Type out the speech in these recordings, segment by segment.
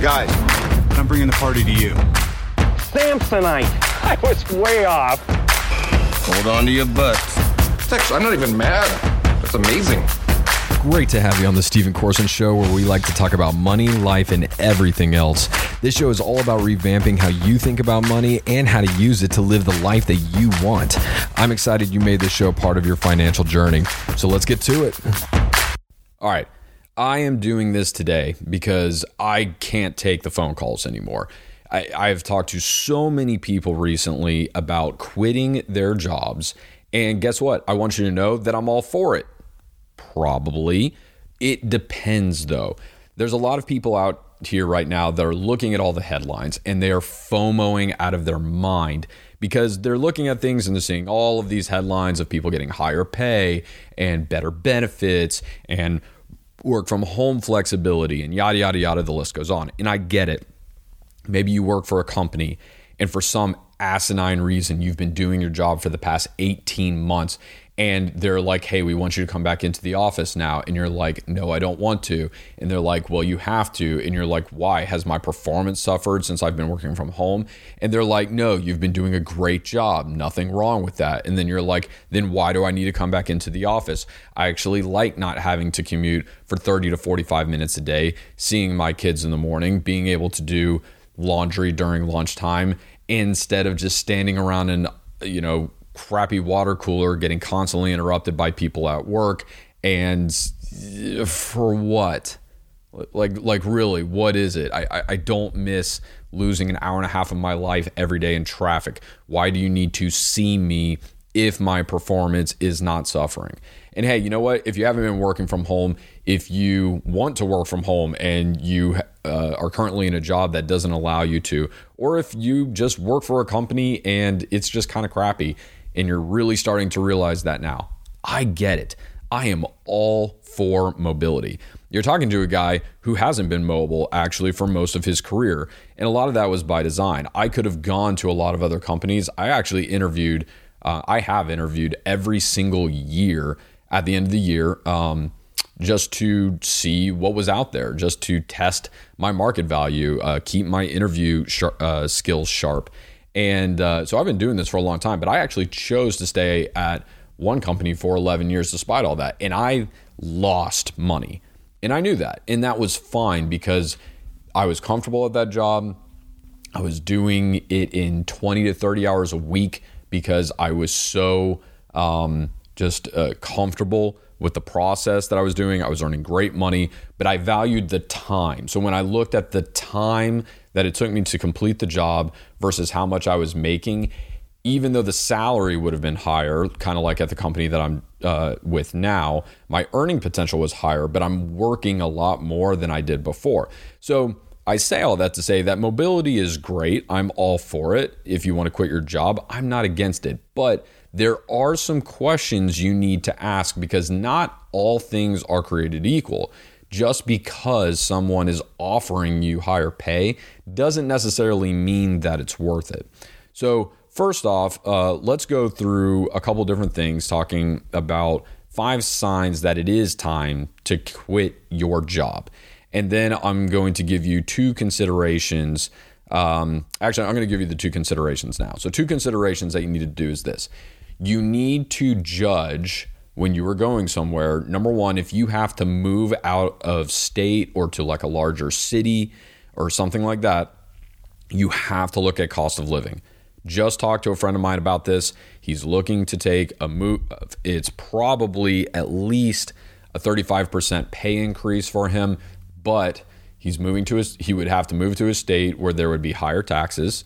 Guys, I'm bringing the party to you. Samsonite. I was way off. Hold on to your butts. Actually, I'm not even mad. That's amazing. Great to have you on the Stephen Corson Show, where we like to talk about money, life, and everything else. This show is all about revamping how you think about money and how to use it to live the life that you want. I'm excited you made this show part of your financial journey. So let's get to it. All right. I am doing this today because I can't take the phone calls anymore. I, I've talked to so many people recently about quitting their jobs. And guess what? I want you to know that I'm all for it. Probably. It depends, though. There's a lot of people out here right now that are looking at all the headlines and they are FOMOing out of their mind because they're looking at things and they're seeing all of these headlines of people getting higher pay and better benefits and work from home flexibility and yada, yada, yada. The list goes on. And I get it. Maybe you work for a company and for some asinine reason you've been doing your job for the past 18 months and they're like, hey, we want you to come back into the office now. And you're like, no, I don't want to. And they're like, well, you have to. And you're like, why? Has my performance suffered since I've been working from home? And they're like, no, you've been doing a great job. Nothing wrong with that. And then you're like, then why do I need to come back into the office? I actually like not having to commute for 30 to 45 minutes a day, seeing my kids in the morning, being able to do laundry during lunchtime instead of just standing around and, you know, crappy water cooler getting constantly interrupted by people at work. And for what? Like like really what is it? I, I don't miss losing an hour and a half of my life every day in traffic. Why do you need to see me if my performance is not suffering? And hey you know what? If you haven't been working from home if you want to work from home and you uh, are currently in a job that doesn't allow you to or if you just work for a company and it's just kind of crappy and you're really starting to realize that now. I get it. I am all for mobility. You're talking to a guy who hasn't been mobile actually for most of his career. And a lot of that was by design. I could have gone to a lot of other companies. I actually interviewed, uh, I have interviewed every single year at the end of the year um, just to see what was out there, just to test my market value, uh, keep my interview sh- uh, skills sharp. And uh, so I've been doing this for a long time, but I actually chose to stay at one company for 11 years despite all that. And I lost money. And I knew that. And that was fine because I was comfortable at that job. I was doing it in 20 to 30 hours a week because I was so um, just uh, comfortable with the process that I was doing. I was earning great money, but I valued the time. So when I looked at the time that it took me to complete the job versus how much I was making, even though the salary would have been higher, kind of like at the company that I'm uh, with now, my earning potential was higher, but I'm working a lot more than I did before. So I say all that to say that mobility is great. I'm all for it. If you want to quit your job, I'm not against it. But there are some questions you need to ask because not all things are created equal just because someone is offering you higher pay doesn't necessarily mean that it's worth it. So, first off, uh, let's go through a couple different things talking about five signs that it is time to quit your job. And then I'm going to give you two considerations. Um, actually, I'm going to give you the two considerations now. So, two considerations that you need to do is this you need to judge when you were going somewhere. Number one, if you have to move out of state or to like a larger city or something like that, you have to look at cost of living. Just talked to a friend of mine about this. He's looking to take a move. It's probably at least a 35% pay increase for him, but he's moving to his, he would have to move to a state where there would be higher taxes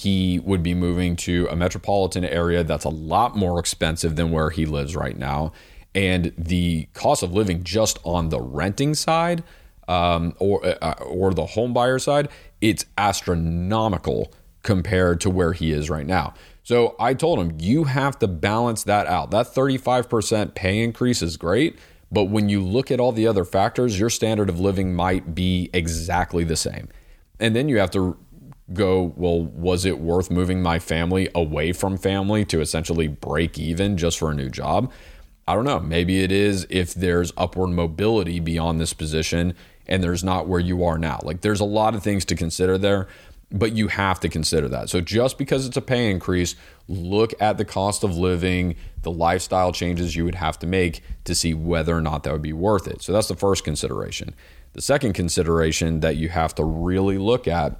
he would be moving to a metropolitan area that's a lot more expensive than where he lives right now. And the cost of living just on the renting side um, or, uh, or the home buyer side, it's astronomical compared to where he is right now. So I told him, you have to balance that out. That 35% pay increase is great, but when you look at all the other factors, your standard of living might be exactly the same. And then you have to go, well, was it worth moving my family away from family to essentially break even just for a new job? I don't know. Maybe it is if there's upward mobility beyond this position and there's not where you are now. Like there's a lot of things to consider there, but you have to consider that. So just because it's a pay increase, look at the cost of living, the lifestyle changes you would have to make to see whether or not that would be worth it. So that's the first consideration. The second consideration that you have to really look at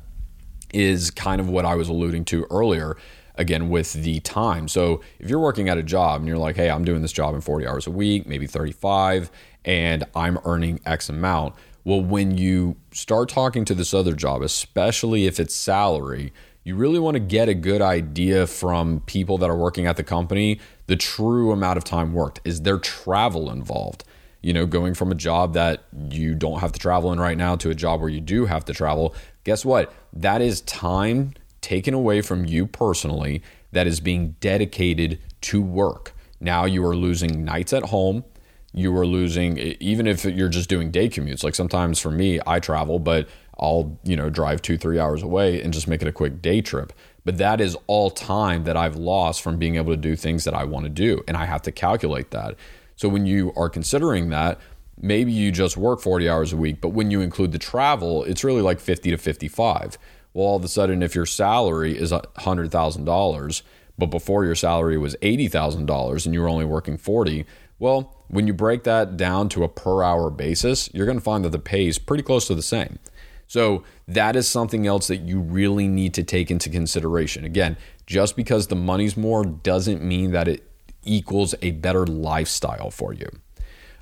is kind of what I was alluding to earlier again with the time. So if you're working at a job and you're like, "Hey, I'm doing this job in 40 hours a week, maybe 35, and I'm earning X amount." Well, when you start talking to this other job, especially if it's salary, you really want to get a good idea from people that are working at the company the true amount of time worked. Is there travel involved? You know, going from a job that you don't have to travel in right now to a job where you do have to travel, guess what? That is time taken away from you personally that is being dedicated to work. Now you are losing nights at home. You are losing even if you're just doing day commutes like sometimes for me i travel but i'll you know drive two three hours away and just make it a quick day trip. But that is all time that i've lost from being able to do things that i want to do and i have to calculate that. So when you are considering that maybe you just work 40 hours a week but when you include the travel it's really like 50 to 55 well all of a sudden if your salary is $100000 but before your salary was $80000 and you were only working 40 well when you break that down to a per hour basis, you're going to find that the pay is pretty close to the same. So that is something else that you really need to take into consideration. Again, just because the money's more doesn't mean that it equals a better lifestyle for you.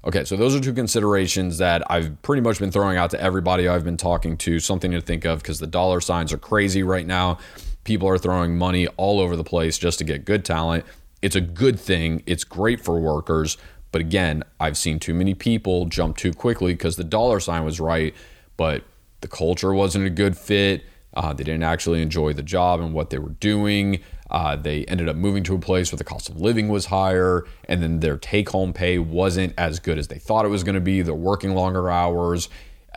Okay, so those are two considerations that I've pretty much been throwing out to everybody I've been talking to, something to think of because the dollar signs are crazy right now. People are throwing money all over the place just to get good talent. It's a good thing, it's great for workers, but again, I've seen too many people jump too quickly because the dollar sign was right, but the culture wasn't a good fit. Uh, they didn't actually enjoy the job and what they were doing. Uh, they ended up moving to a place where the cost of living was higher, and then their take home pay wasn't as good as they thought it was going to be. They're working longer hours.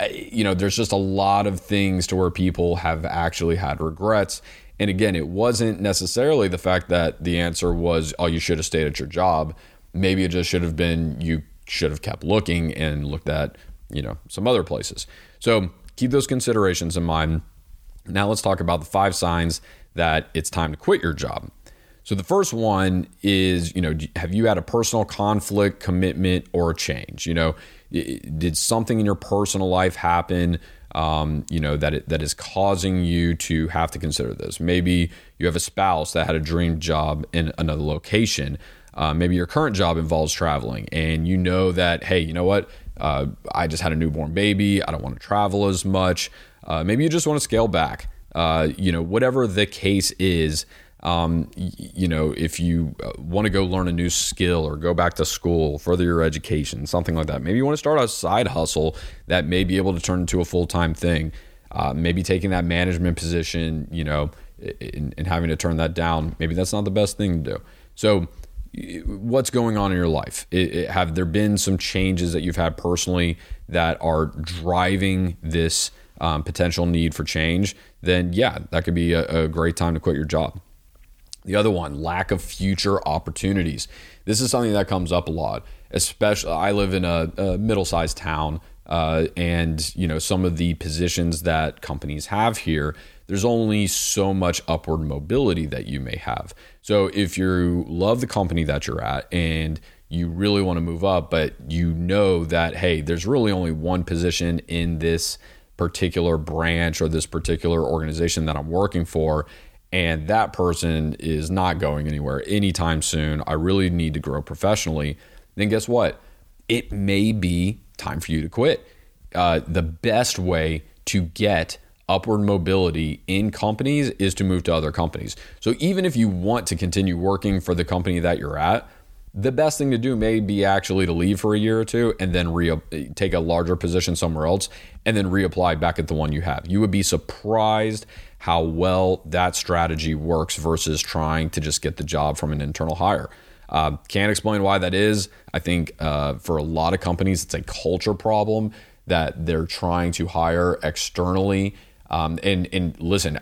You know, there's just a lot of things to where people have actually had regrets. And again, it wasn't necessarily the fact that the answer was, oh, you should have stayed at your job maybe it just should have been you should have kept looking and looked at you know some other places so keep those considerations in mind now let's talk about the five signs that it's time to quit your job. So the first one is you know have you had a personal conflict commitment or change? You know did something in your personal life happen um, you know that it, that is causing you to have to consider this? Maybe you have a spouse that had a dream job in another location. Uh, maybe your current job involves traveling and you know that, hey, you know what? Uh, I just had a newborn baby. I don't want to travel as much. Uh, maybe you just want to scale back. Uh, you know, whatever the case is, um, you know, if you uh, want to go learn a new skill or go back to school, further your education, something like that. Maybe you want to start a side hustle that may be able to turn into a full time thing. Uh, maybe taking that management position, you know, and having to turn that down. Maybe that's not the best thing to do. So, what's going on in your life? It, it, have there been some changes that you've had personally that are driving this um, potential need for change? Then, yeah, that could be a, a great time to quit your job. The other one, lack of future opportunities. This is something that comes up a lot. Especially, I live in a, a middle-sized town, uh, and you know some of the positions that companies have here there's only so much upward mobility that you may have. So if you love the company that you're at and you really want to move up, but you know that, hey, there's really only one position in this particular branch or this particular organization that I'm working for, and that person is not going anywhere anytime soon. I really need to grow professionally. Then guess what? It may be time for you to quit. Uh, the best way to get upward mobility in companies is to move to other companies. So even if you want to continue working for the company that you're at, the best thing to do may be actually to leave for a year or two and then re- take a larger position somewhere else and then reapply back at the one you have. You would be surprised how well that strategy works versus trying to just get the job from an internal hire. Uh, can't explain why that is. I think uh, for a lot of companies, it's a culture problem that they're trying to hire externally um, and and listen,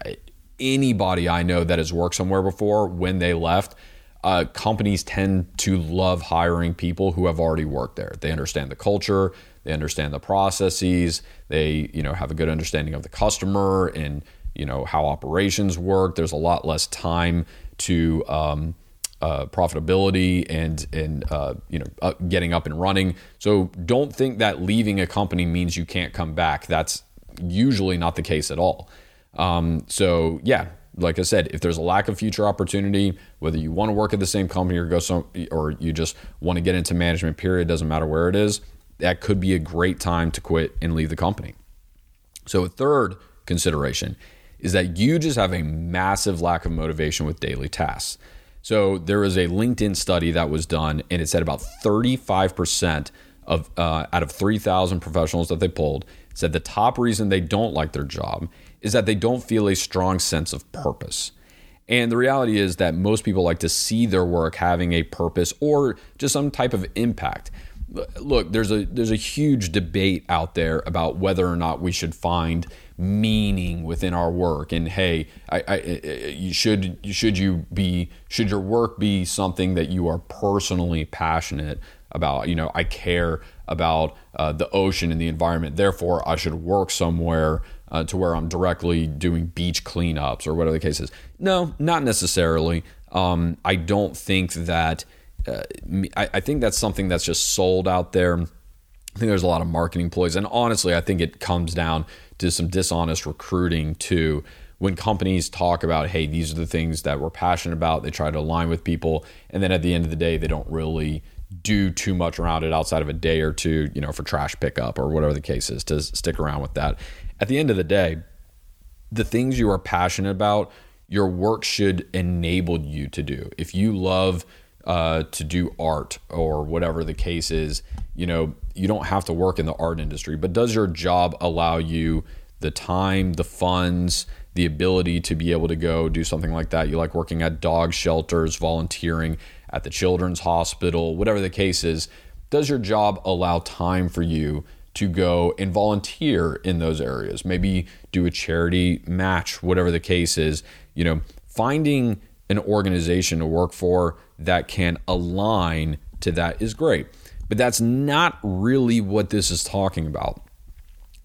anybody I know that has worked somewhere before, when they left, uh, companies tend to love hiring people who have already worked there. They understand the culture, they understand the processes, they you know have a good understanding of the customer and you know how operations work. There's a lot less time to um, uh, profitability and and uh, you know getting up and running. So don't think that leaving a company means you can't come back. That's usually not the case at all. Um, so yeah, like I said, if there's a lack of future opportunity, whether you want to work at the same company or go some, or you just want to get into management, period, doesn't matter where it is, that could be a great time to quit and leave the company. So a third consideration is that you just have a massive lack of motivation with daily tasks. So there was a LinkedIn study that was done, and it said about 35% of uh, out of 3,000 professionals that they polled said the top reason they don't like their job is that they don't feel a strong sense of purpose. And the reality is that most people like to see their work having a purpose or just some type of impact. Look, there's a there's a huge debate out there about whether or not we should find meaning within our work. And hey, I, I, you should should you be should your work be something that you are personally passionate about? You know, I care about uh, the ocean and the environment. Therefore, I should work somewhere uh, to where I'm directly doing beach cleanups or whatever the case is. No, not necessarily. Um, I don't think that. Uh, I, I, think that's something that's just sold out there. I think there's a lot of marketing ploys, and honestly, I think it comes down to some dishonest recruiting too. When companies talk about, hey, these are the things that we're passionate about, they try to align with people, and then at the end of the day, they don't really do too much around it outside of a day or two, you know, for trash pickup or whatever the case is to stick around with that at the end of the day, the things you are passionate about, your work should enable you to do. If you love uh, to do art or whatever the case is, you know, you don't have to work in the art industry, but does your job allow you the time, the funds, the ability to be able to go do something like that? You like working at dog shelters, volunteering at the children's hospital, whatever the case is. Does your job allow time for you to go and volunteer in those areas. Maybe do a charity match, whatever the case is. You know, finding an organization to work for that can align to that is great. But that's not really what this is talking about.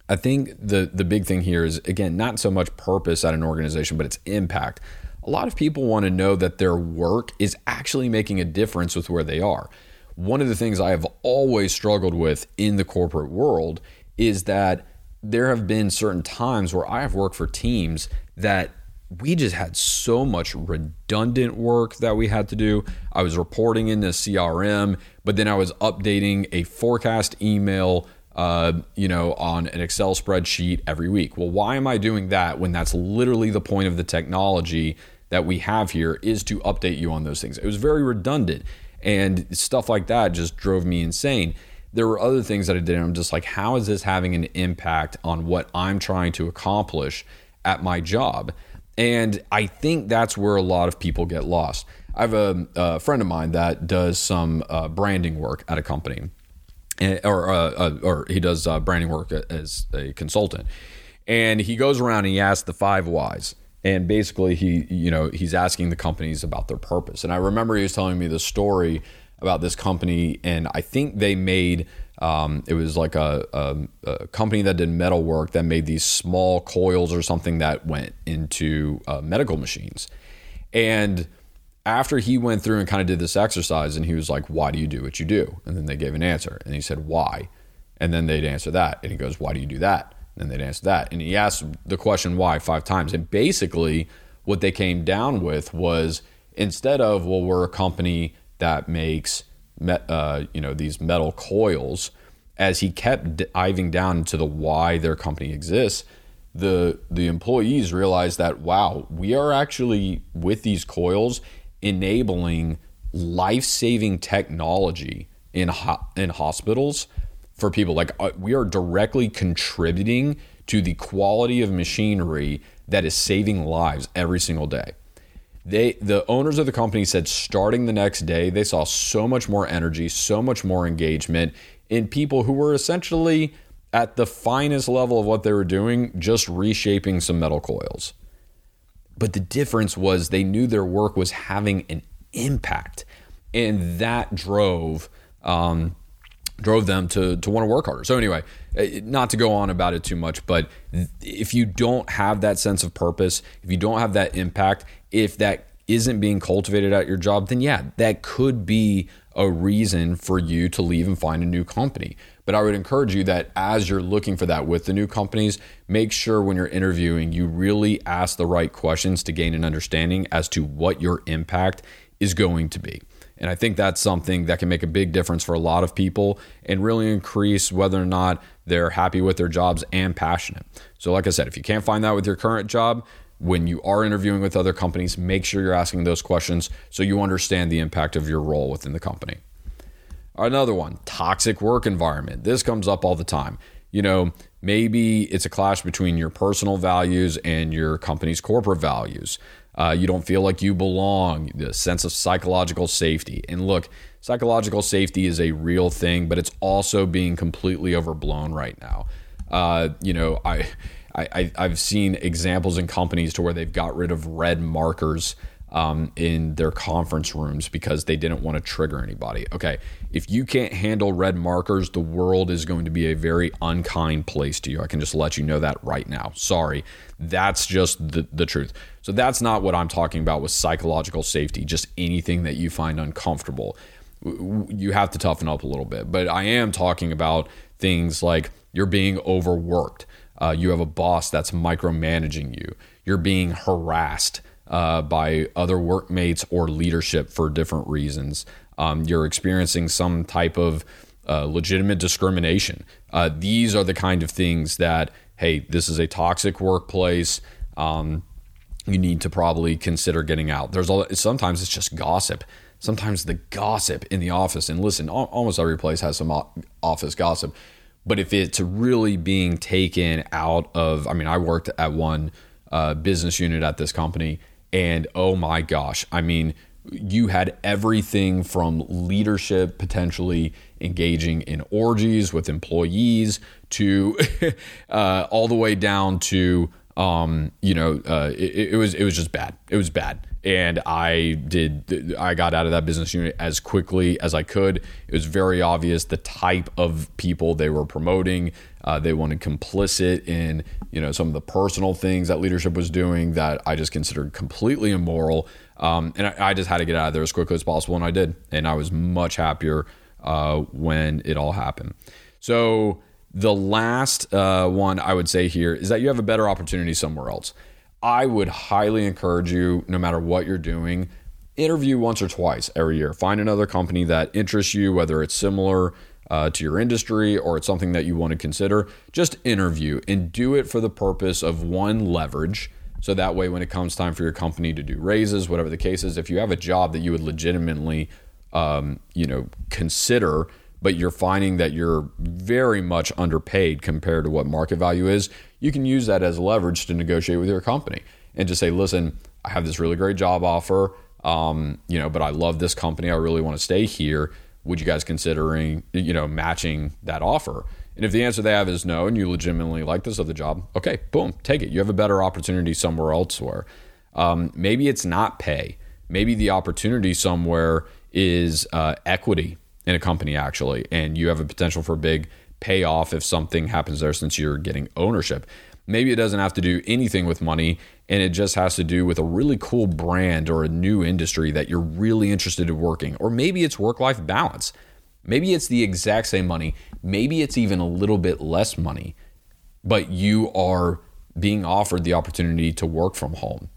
I think the the big thing here is again not so much purpose at an organization, but its impact. A lot of people want to know that their work is actually making a difference with where they are one of the things I have always struggled with in the corporate world is that there have been certain times where I have worked for teams that we just had so much redundant work that we had to do. I was reporting in the CRM, but then I was updating a forecast email, uh, you know, on an Excel spreadsheet every week. Well, why am I doing that when that's literally the point of the technology that we have here is to update you on those things? It was very redundant and stuff like that just drove me insane. There were other things that I did. And I'm just like, how is this having an impact on what I'm trying to accomplish at my job? And I think that's where a lot of people get lost. I have a, a friend of mine that does some uh, branding work at a company, or uh, uh, or he does uh, branding work as a consultant, and he goes around and he asks the five whys. And basically he you know he's asking the companies about their purpose. And i remember he was telling me the story about this company and i think they made um, it was like a, a, a, company that did metal work that made these small coils or something that went into uh, medical machines and after he went through and kind of did this exercise and he was like why do you do what you do and then they gave an answer and he said why and then they'd answer that and he goes why do you do that and they'd answer that. And he asked the question why five times. And basically, what they came down with was instead of, well, we're a company that makes, uh, you know, these metal coils, as he kept diving down into the why their company exists, the the employees realized that wow, we are actually with these coils enabling life-saving technology in ho- in hospitals for people. Like uh, we are directly contributing to the quality of machinery that is saving lives every single day. They the owners of the company said starting the next day they saw so much more energy, so much more engagement in people who were essentially at the finest level of what they were doing, just reshaping some metal coils. But the difference was they knew their work was having an impact, and that drove um, drove them to to want to work harder. So anyway, eh, not to go on about it too much, but if you don't have that sense of purpose, if you don't have that impact, if that isn't being cultivated at your job, then yeah, that could be a reason for you to leave and find a new company. But I would encourage you that as you're looking for that with the new companies, make sure when you're interviewing, you really ask the right questions to gain an understanding as to what your impact is going to be. And I think that's something that can make a big difference for a lot of people and really increase whether or not they're happy with their jobs and passionate. So, like I said, if you can't find that with your current job, when you are interviewing with other companies, make sure you're asking those questions so you understand the impact of your role within the company. Another one, toxic work environment. This comes up all the time. You know, maybe it's a clash between your personal values and your company's corporate values. Uh, you don't feel like you belong, the sense of psychological safety. And look, psychological safety is a real thing, but it's also being completely overblown right now. Uh, you know, I, I, I've seen examples in companies to where they've got rid of red markers um, in their conference rooms because they didn't want to trigger anybody. Okay, if you can't handle red markers, the world is going to be a very unkind place to you. I can just let you know that right now. Sorry. That's just the, the truth. So that's not what I'm talking about with psychological safety, just anything that you find uncomfortable. You have to toughen up a little bit. But I am talking about things like you're being overworked. Uh, you have a boss that's micromanaging you. You're being harassed uh, by other workmates or leadership for different reasons. Um, you're experiencing some type of uh, legitimate discrimination. Uh, these are the kind of things that, hey, this is a toxic workplace. Um, you need to probably consider getting out. There's all, sometimes it's just gossip. Sometimes the gossip in the office, and listen, almost every place has some office gossip. But if it's really being taken out of, I mean, I worked at one uh, business unit at this company, and oh my gosh, I mean, you had everything from leadership potentially engaging in orgies with employees to uh, all the way down to um, you know uh, it, it, was it was just bad. It was bad and I did I got out of that business unit as quickly as I could it was very obvious the type of people they were promoting uh, they wanted complicit in you know some of the personal things that leadership was doing that I just considered completely immoral. Um, and I, I, just had to get out of there as quickly as possible, and I did. And I was much happier uh, when it all happened. So the last uh, one I would say here is that you have a better opportunity somewhere else. I would highly encourage you, no matter what you're doing, interview once or twice every year. Find another company that interests you, whether it's similar uh, to your industry or it's something that you want to consider, just interview and do it for the purpose of one leverage. So that way, when it comes time for your company to do raises, whatever the case is, if you have a job that you would legitimately, um, you know, consider, but you're finding that you're very much underpaid compared to what market value is, you can use that as leverage to negotiate with your company and just say, listen, I have this really great job offer, um, you know, but I love this company. I really want to stay here. Would you guys considering you know matching that offer? And if the answer they have is no and you legitimately like this other job okay boom take it. You have a better opportunity somewhere elsewhere. Um, maybe it's not pay. Maybe the opportunity somewhere is uh, equity in a company actually and you have a potential for a big payoff if something happens there since you're getting ownership maybe it doesn't have to do anything with money and it just has to do with a really cool brand or a new industry that you're really interested in working. Or maybe it's work life balance. Maybe it's the exact same money. Maybe it's even a little bit less money, but you are being offered the opportunity to work from home.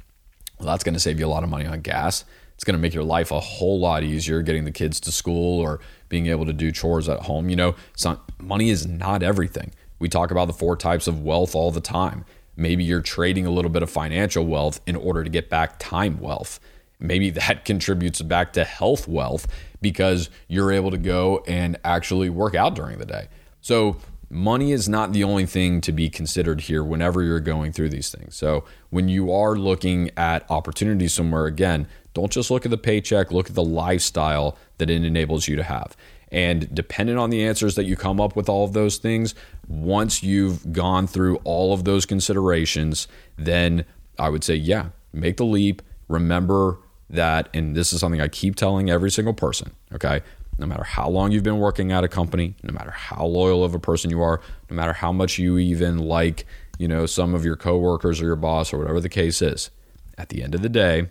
Well, that's going to save you a lot of money on gas. It's going to make your life a whole lot easier getting the kids to school or being able to do chores at home. You know, not, money is not everything. We talk about the four types of wealth all the time. Maybe you're trading a little bit of financial wealth in order to get back time wealth. Maybe that contributes back to health wealth because you're able to go and actually work out during the day. So, money is not the only thing to be considered here whenever you're going through these things. So, when you are looking at opportunities somewhere, again, don't just look at the paycheck, look at the lifestyle that it enables you to have. And depending on the answers that you come up with all of those things, once you've gone through all of those considerations, then I would say, yeah, make the leap. Remember that, and this is something I keep telling every single person, okay? no matter how long you've been working at a company, no matter how loyal of a person you are, no matter how much you even like, you know, some of your coworkers or your boss or whatever the case is, at the end of the day,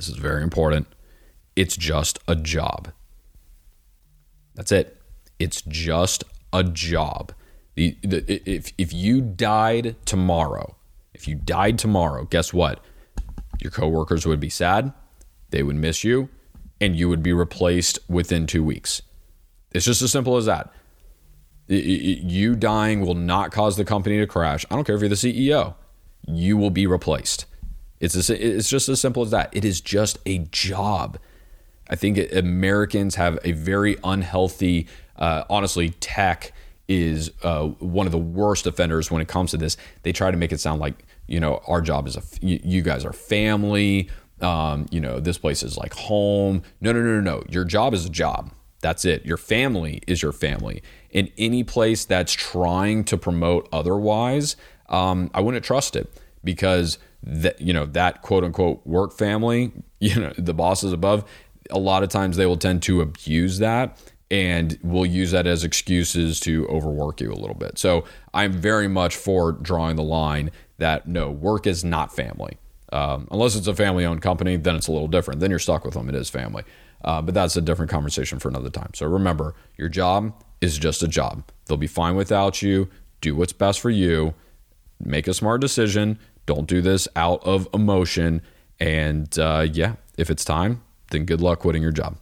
this is very important. It's just a job. That's it. It's just a job. The, the, if, if you died tomorrow, if you died tomorrow, guess what? Your coworkers would be sad. They would miss you and you would be replaced within two weeks. It's just as simple as that. You dying will not cause the company to crash. I don't care if you're the CEO. You will be replaced. It's it's just as simple as that. It is just a job. I think Americans have a very unhealthy, uh, honestly, tech is uh, one of the worst offenders when it comes to this. They try to make it sound like you know our job is a you guys are family um, you know, this place is like home. No, no, no, no, no. Your job is a job. That's it. Your family is your family. In any place that's trying to promote otherwise, um, I wouldn't trust it because that you know that quote unquote work family, you know, the bosses above, a lot of times they will tend to abuse that and will use that as excuses to overwork you a little bit. So I'm very much for drawing the line that no, work is not family. Um, unless it's a family owned company, then it's a little different. Then you're stuck with them. It is family. Uh, but that's a different conversation for another time. So remember, your job is just a job. They'll be fine without you. Do what's best for you. Make a smart decision. Don't do this out of emotion. And uh, yeah, if it's time, then good luck quitting your job.